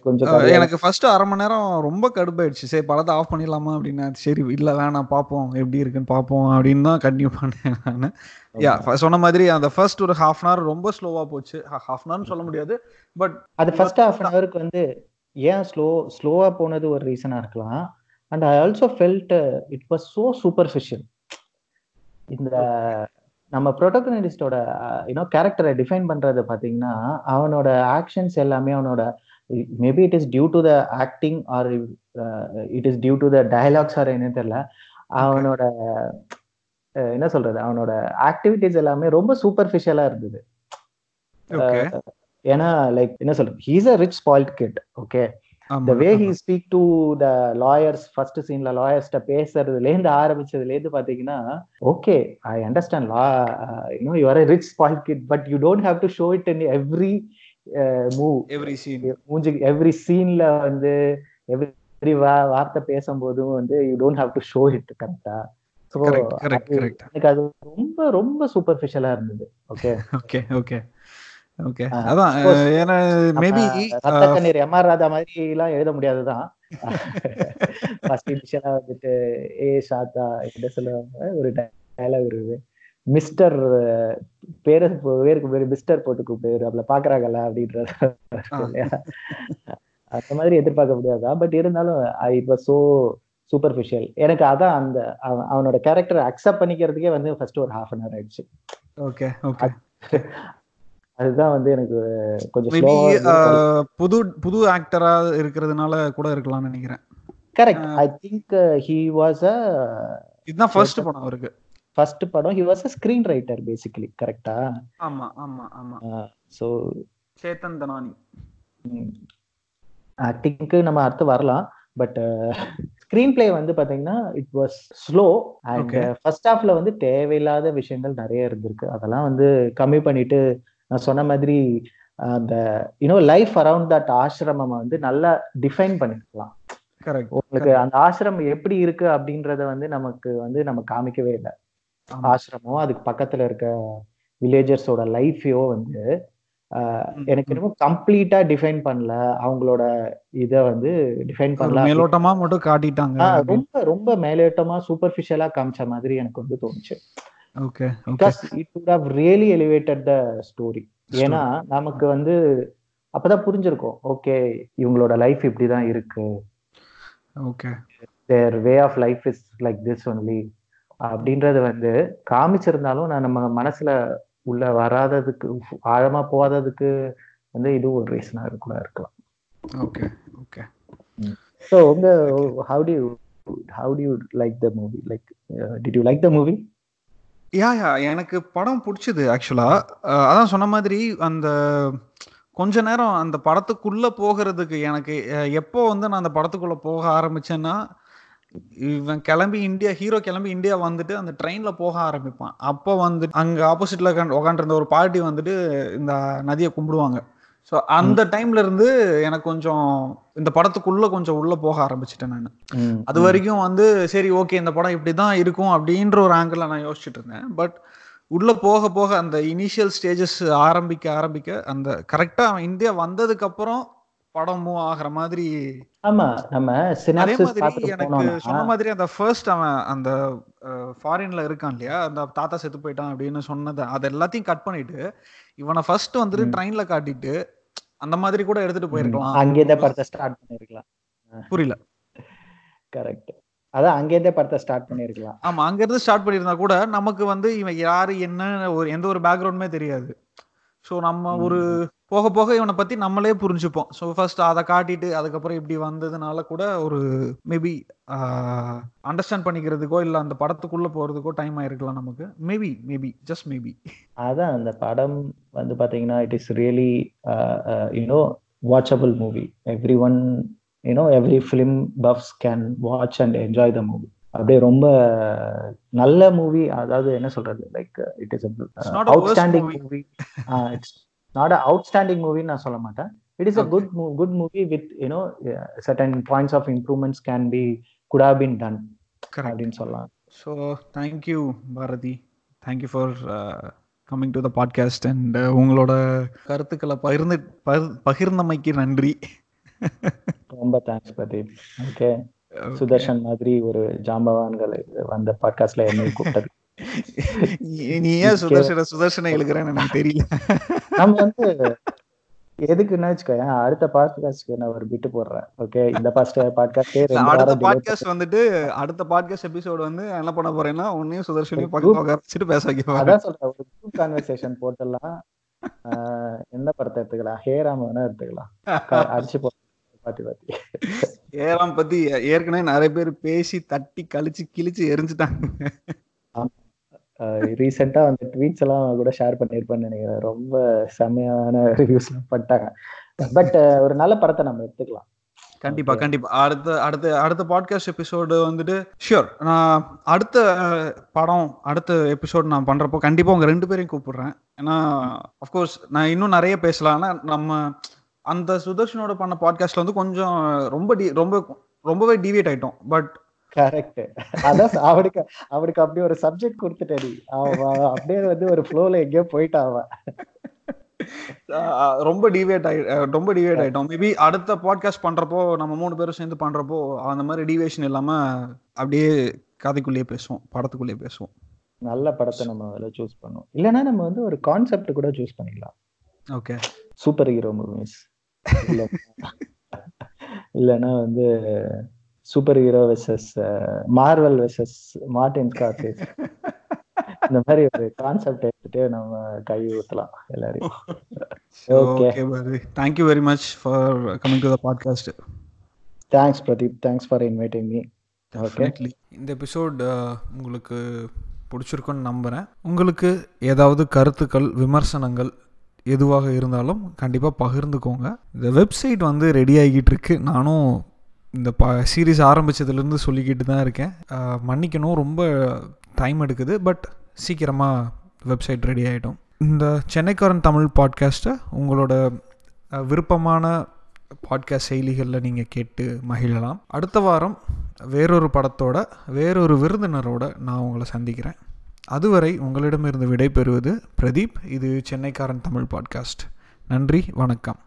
கொஞ்சம் எனக்கு ஃபர்ஸ்ட் அரை மணி நேரம் ரொம்ப கடுப்பாயிடுச்சு. சரி படத்தை ஆஃப் பண்ணிடலாமா அப்படின்னா. சரி இல்ல வேணாம் பார்ப்போம். எப்படி இருக்குன்னு பார்ப்போம் அப்படின்னு தான் கண்டினியூ பண்ணேன் நான். யா சொன்ன மாதிரி அந்த ஃபர்ஸ்ட் ஒரு ஹாஃப் அன் ஹவர் ரொம்ப ஸ்லோவா போச்சு. ஹாஃப் அன் ஹவர்னு சொல்ல முடியாது பட் அது ஃபர்ஸ்ட் ஹாஃப் அன் ஹவருக்கு வந்து ஏன் ஸ்லோ ஸ்லோவா போனது ஒரு ரீசனா இருக்கலாம். And I also felt it was so superficial இந்த நம்ம ப்ரொட்டகனிஸ்டோட யூனோ கேரக்டரை டிஃபைன் பண்றது பாத்தீங்கன்னா அவனோட ஆக்ஷன்ஸ் எல்லாமே அவனோட maybe it is due to the acting or it is due to the dialogues or என்னன்னு தெரியல. அவனோட என்ன சொல்றது? அவனோட ஆக்டிவிட்டிஸ் எல்லாமே ரொம்ப சூப்பர்ஃபிஷியலா இருந்தது. ஏன்னா லைக் என்ன சொல்றது? He's a rich spoiled kid okay the way he speak to the lawyers first சீன்ல லாயர்ஸ்ட பேசுறதுல இருந்து ஆரம்பிச்சதுல இருந்து பாத்தீங்கன்னா okay I understand law you know you are rich spoiled kid but you don't have to show it in every move every scene மூஞ்சி every சீன்ல வந்து எவ்ரி வார்த்தை பேசும்போதும் வந்து you don't have to show it கரெக்டா so எனக்கு அது ரொம்ப ரொம்ப சூப்பர்ஃபிஷியலா இருந்தது okay okay okay okay Ah, அதான். ஏன்னா மேபி ரத்த கண்ணீர் எம் ஆர் ராதா மாதிரி எல்லாம் எழுத முடியாதுதான். ஃபர்ஸ்ட் இனிஷியலா வந்துட்டு ஏ சாத்தா என்ன சொல்லுவாங்க ஒரு டயலாக் இருக்குது. மிஸ்டர் பேரு பேருக்கு பேரு மிஸ்டர் போட்டு கூப்பிடு அவளை பாக்குறாங்கல்ல அப்படின்றது? அந்த மாதிரி எதிர்பார்க்க முடியாதா? பட் இருந்தாலும் இட் வாஸ் சோ சூப்பர்ஃபிஷியல் எனக்கு அதான் அந்த அவன் அவனோட கேரக்டர் அக்செப்ட் பண்ணிக்கிறதுக்கே வந்து ஃபர்ஸ்ட் ஒரு ஹாஃப் அன் ஹவர் ஆயிடுச்சு. ஓகே ஓகே அதுதான் வந்து எனக்கு கொஞ்சம் ஸ்லோவா புது புது ஆக்டரா இருக்கிறதுனால கூட இருக்கலாம்னு நினைக்கிறேன். Correct I think he was a இதுதான் ஃபர்ஸ்ட் படம் அவருக்கு. ஃபர்ஸ்ட் படம் he was a screen writer basically கரெக்டா ஆமா ஆமா ஆமா. ஸோ சேத்தன் தனானி. ஆக்டிங்க்கு நம்ம அடுத்து வரலாம். பட் ஸ்கிரீன் பிளே வந்து பாத்தீங்கன்னா it was slow and. First ஹாஃப்ல வந்து தேவையில்லாத விஷயங்கள் நிறைய இருந்திருக்கு. அதெல்லாம் வந்து கம்மி பண்ணிட்டு நான் சொன்ன மாதிரி அந்த யூனோ லைஃப் அரவுண்ட் தட் ஆசிரமம் வந்து நல்லா டிஃபைன் பண்ணிருக்கலாம். கரெக்ட் உங்களுக்கு அந்த ஆசிரமம் எப்படி இருக்கு அப்படின்றத வந்து நமக்கு வந்து நம்ம காமிக்கவே இல்லை. ஆசிரமம் அதுக்கு பக்கத்துல இருக்க வில்லேஜர்ஸோட லைஃபையோ வந்து எனக்கு. என்னமோ கம்ப்ளீட்டா டிஃபைன் பண்ணல. அவங்களோட இத வந்து டிஃபைன் பண்ணல. மேலோட்டமா மட்டும் காட்டிட்டாங்க ரொம்ப ரொம்ப மேலோட்டமா சூப்பர்ஃபிஷியலா காமிச்ச மாதிரி எனக்கு வந்து தோணுச்சு. Okay because it really elevated the story ஏன்னா நமக்கு வந்து அப்பதான் புரிஞ்சிருக்கும். ஓகே இவங்களோட லைஃப் இப்படிதான் இருக்கு. Okay their way of life is like this only அப்படின்றது வந்து காமிச்சிருந்தாலும் நான் நம்ம மனசுல உள்ள வராததுக்கு ஆழமா போகாததுக்கு வந்து இது ஒரு ரீசனா கூட இருக்கலாம். ஓகே ஓகே ஸோ உங்க how to how to like the movie like did you like the movie yeah yeah எனக்கு படம் பிடிச்சது ஆக்சுவலா அதான் சொன்ன மாதிரி அந்த கொஞ்ச நேரம் அந்த படத்துக்குள்ள போகிறதுக்கு எனக்கு எப்போ வந்து நான் அந்த படத்துக்குள்ள போக ஆரம்பிச்சேன்னா இவன் கிளம்பி இந்தியா ஹீரோ கிளம்பி இந்தியா வந்துட்டு அந்த ட்ரெயினில் போக ஆரம்பிப்பான். அப்போ வந்து அங்கே ஆப்போசிட்டில் உட்காந்துருந்த ஒரு பார்ட்டி வந்துட்டு இந்த நதியை கும்பிடுவாங்க. ஸோ அந்த டைம்ல இருந்து எனக்கு கொஞ்சம் இந்த படத்துக்குள்ள கொஞ்சம் உள்ள போக ஆரம்பிச்சிட்டேன் நான். அது வரைக்கும் வந்து சரி ஓகே இந்த படம் இப்படி தான் இருக்கும் அப்படின்ற ஒரு ஆங்கிள் நான் யோசிச்சுட்டு இருந்தேன். பட் உள்ள போக போக அந்த இனிஷியல் ஸ்டேஜஸ் ஆரம்பிக்க ஆரம்பிக்க அந்த கரெக்டா அவன் இந்தியா வந்ததுக்கு அப்புறம் படம் மூவ் ஆகிற மாதிரி ஆமா நம்ம அதே மாதிரி எனக்கு சொன்ன மாதிரி அந்த ஃபர்ஸ்ட் அவன் அந்த ஃபாரின்ல இருக்கான் இல்லையா? அந்த தாத்தா செத்து போயிட்டான் அப்படின்னு சொன்னது அது எல்லாத்தையும் கட் பண்ணிட்டு இவனை ஃபர்ஸ்ட் வந்துட்டு. ட்ரெயின்ல காட்டிட்டு அந்த மாதிரி கூட எடுத்துட்டு போயிருக்கலாம். அங்கேருந்தே படத்தை ஸ்டார்ட் பண்ணிருக்கலாம். புரியல. கரெக்ட் அதான் அங்கேருந்தே படத்தை ஸ்டார்ட் பண்ணிருக்கலாம். ஆமா அங்க இருந்து ஸ்டார்ட் பண்ணியிருந்தா கூட நமக்கு வந்து இவன் யாரு என்ன ஒரு எந்த ஒரு பேக்ரவுண்டுமே தெரியாது. ஸோ நம்ம ஒரு போக போக இவனை பத்தி நம்மளே புரிஞ்சுப்போம். ஸோ ஃபர்ஸ்ட் அதை காட்டிட்டு அதுக்கப்புறம் இப்படி வந்ததுனால கூட ஒரு மேபி அண்டர்ஸ்டாண்ட் பண்ணிக்கிறதுக்கோ இல்லை அந்த படத்துக்குள்ள போறதுக்கோ டைம் ஆயிருக்கலாம் நமக்கு. மேபி மேபி ஜஸ்ட் மேபி அதான் அந்த படம் வந்து பாத்தீங்கன்னா it is really you know watchable movie everyone you know every film buffs can watch and enjoy the movie அப்படியே ரொம்ப நல்ல மூவி அதாவது என்ன சொல்றது? Like it is outstanding movie. Movie it's not outstanding மூவின்னு நான் சொல்ல மாட்டேன். It is a. Good good movie with you know certain points of improvements can be could have been done அப்படின்னு சொல்லலாம். So thank you Bharathi thank you for coming to the podcast and உங்களோட கருத்துக்களை பகிர்ந்து பகிர்- பகிர்ந்தமைக்கு நன்றி. ரொம்ப thanks Pradeep okay Sudarshan மாதிரி ஒரு ஜாம்பவான்கள் வந்த பாட்காஸ்ட்ல என்னை கூப்பிட்டது. நீ- ஏன் சுதர்ஷன சுதர்ஷனை இழுக்கிறேன்னு எனக்கு தெரியல. நம்ம வந்து எதுக்குன்னு வச்சுக்கோயேன் அடுத்த பாட்காஸ்ட்க்கு நான் ஒரு பிட்டு போடுறேன். ஓகே இந்த பாஸ்ட் பாட்காஸ்டே அடுத்த பாட்காஸ்ட் வந்துட்டு அடுத்த பாட்காஸ்ட் எபிசோடு வந்து என்ன பண்ண போறேன்னா உன்னையும் சுதர்ஷனையும் ஒரு பக்கத்துல group- உட்கார வச்சுட்டு பேச வைக்க போறேன். அதான் சொல்றேன் ஒரு குரூப் கான்வர்சேஷன் போட்டுடலாம். ஆஹ் என்ன படத்தை எடுத்துக்கலாம்? ஹேராம் வேணா எடுத்துக்கலாம். அடிச்சு போ பாத்தி பாத்தி. ஏறாம் பத்தி ஏற்கனவே நிறைய பேர் பேசி தட்டி கழிச்சு கிழிச்சு எரிஞ்சுட்டாங்க. ரீசெண்டா அந்த ட்வீட்ஸ் எல்லாம் கூட ஷேர் பண்ணிருப்பேன்னு நினைக்கிறேன். ரொம்ப செமையான ரிவ்யூஸ் பண்ணிட்டாங்க. பட் ஒரு நல்ல படத்தை நம்ம எடுத்துக்கலாம். கண்டிப்பா. கண்டிப்பா. அடுத்த அடுத்த அடுத்த பாட்காஸ்ட் எபிசோடு வந்துட்டு ஷியோர் நான் அடுத்த படம் அடுத்த எபிசோடு நான் பண்றப்போ கண்டிப்பா உங்க ரெண்டு பேரையும் கூப்பிடுறேன். ஏன்னா அஃப்கோர்ஸ் நான் இன்னும் நிறைய பேசலாம். ஆனா நம்ம அந்த சுதர்ஷனோட பண்ண பாட்காஸ்ட்ல வந்து கொஞ்சம் ரொம்ப டி- ரொம்ப ரொம்பவே டிவியேட் ஆயிட்டோம். பட் கரெக்ட் அதான் அவனுக்கு அவனுக்கு அப்படி ஒரு சப்ஜெக்ட் கொடுத்துட்டேன் அவன் அப்படியே வந்து ஒரு ஃப்ளோல எங்கேயோ போயிட்டான் ரொம்ப டிவியேட் ஆகி ரொம்ப டிவியேட் ஆயிட்டோம். மேபி அடுத்த பாட்காஸ்ட் பண்றப்போ நம்ம மூணு பேரும் சேர்ந்து பண்றப்போ அந்த மாதிரி டிவியேஷன் இல்லாம அப்படியே கதைக்குள்ளேயே பேசுவோம் படத்துக்குள்ளேயே பேசுவோம். நல்ல படத்தை நம்ம அதில் சூஸ் பண்ணுவோம். இல்லைன்னா நம்ம வந்து ஒரு கான்செப்ட் கூட சூஸ் பண்ணிக்கலாம் ஓகே சூப்பர் ஹீரோ மூவிஸ் இல்ல இல்லைன்னா வந்து superhero versus Marvel versus Martin Scorsese இந்த மாதிரி ஒரு கான்செப்ட் எடுத்துட்டு நம்ம கை ஊத்தலாம் எல்லாரையும். Okay Bharu thank you very much for coming to the podcast thanks Pradeep thanks for inviting me okay இந்த எபிசோட் உங்களுக்கு பிடிச்சிருக்குன்னு நம்புகிறேன் உங்களுக்கு ஏதாவது கருத்துக்கள் விமர்சனங்கள் எதுவாக இருந்தாலும் கண்டிப்பாக பகிர்ந்துக்கோங்க. இந்த வெப்சைட் வந்து ரெடி ஆகிட்டு இருக்கு. நானும் இந்த ப சீரீஸ் ஆரம்பித்ததுலேருந்து சொல்லிக்கிட்டு தான் இருக்கேன். மன்னிக்கணும் ரொம்ப டைம் எடுக்குது பட் சீக்கிரமாக வெப்சைட் ரெடி ஆகிடும் இந்த சென்னைக்காரன் தமிழ் பாட்காஸ்ட்டை உங்களோட விருப்பமான பாட்காஸ்ட் செயலிகளில் நீங்கள் கேட்டு மகிழலாம். அடுத்த வாரம் வேறொரு படத்தோட வேறொரு விருந்தினரோட நான் உங்களை சந்திக்கிறேன். அதுவரை உங்களிடமிருந்து விடைபெறுவது பிரதீப். இது சென்னைக்காரன் தமிழ் பாட்காஸ்ட் நன்றி வணக்கம்.